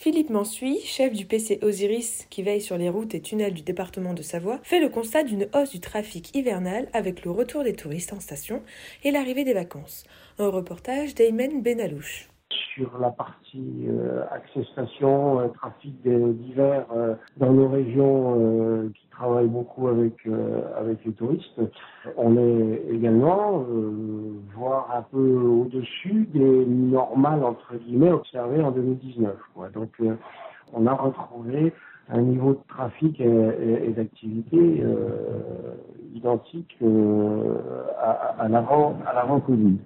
Philippe Mansuy, chef du PC Osiris qui veille sur les routes et tunnels du département de Savoie, fait le constat d'une hausse du trafic hivernal avec le retour des touristes en station et l'arrivée des vacances. Un reportage d'Aymen Benalouche sur la partie euh, station, euh, trafic d'hiver euh, dans nos régions travaillent beaucoup avec avec les touristes. On est également voire un peu au-dessus des normales entre guillemets observées en 2019. Donc on a retrouvé un niveau de trafic et, d'activité identique à l'avant Covid.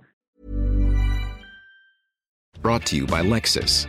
Brought to you by Lexus.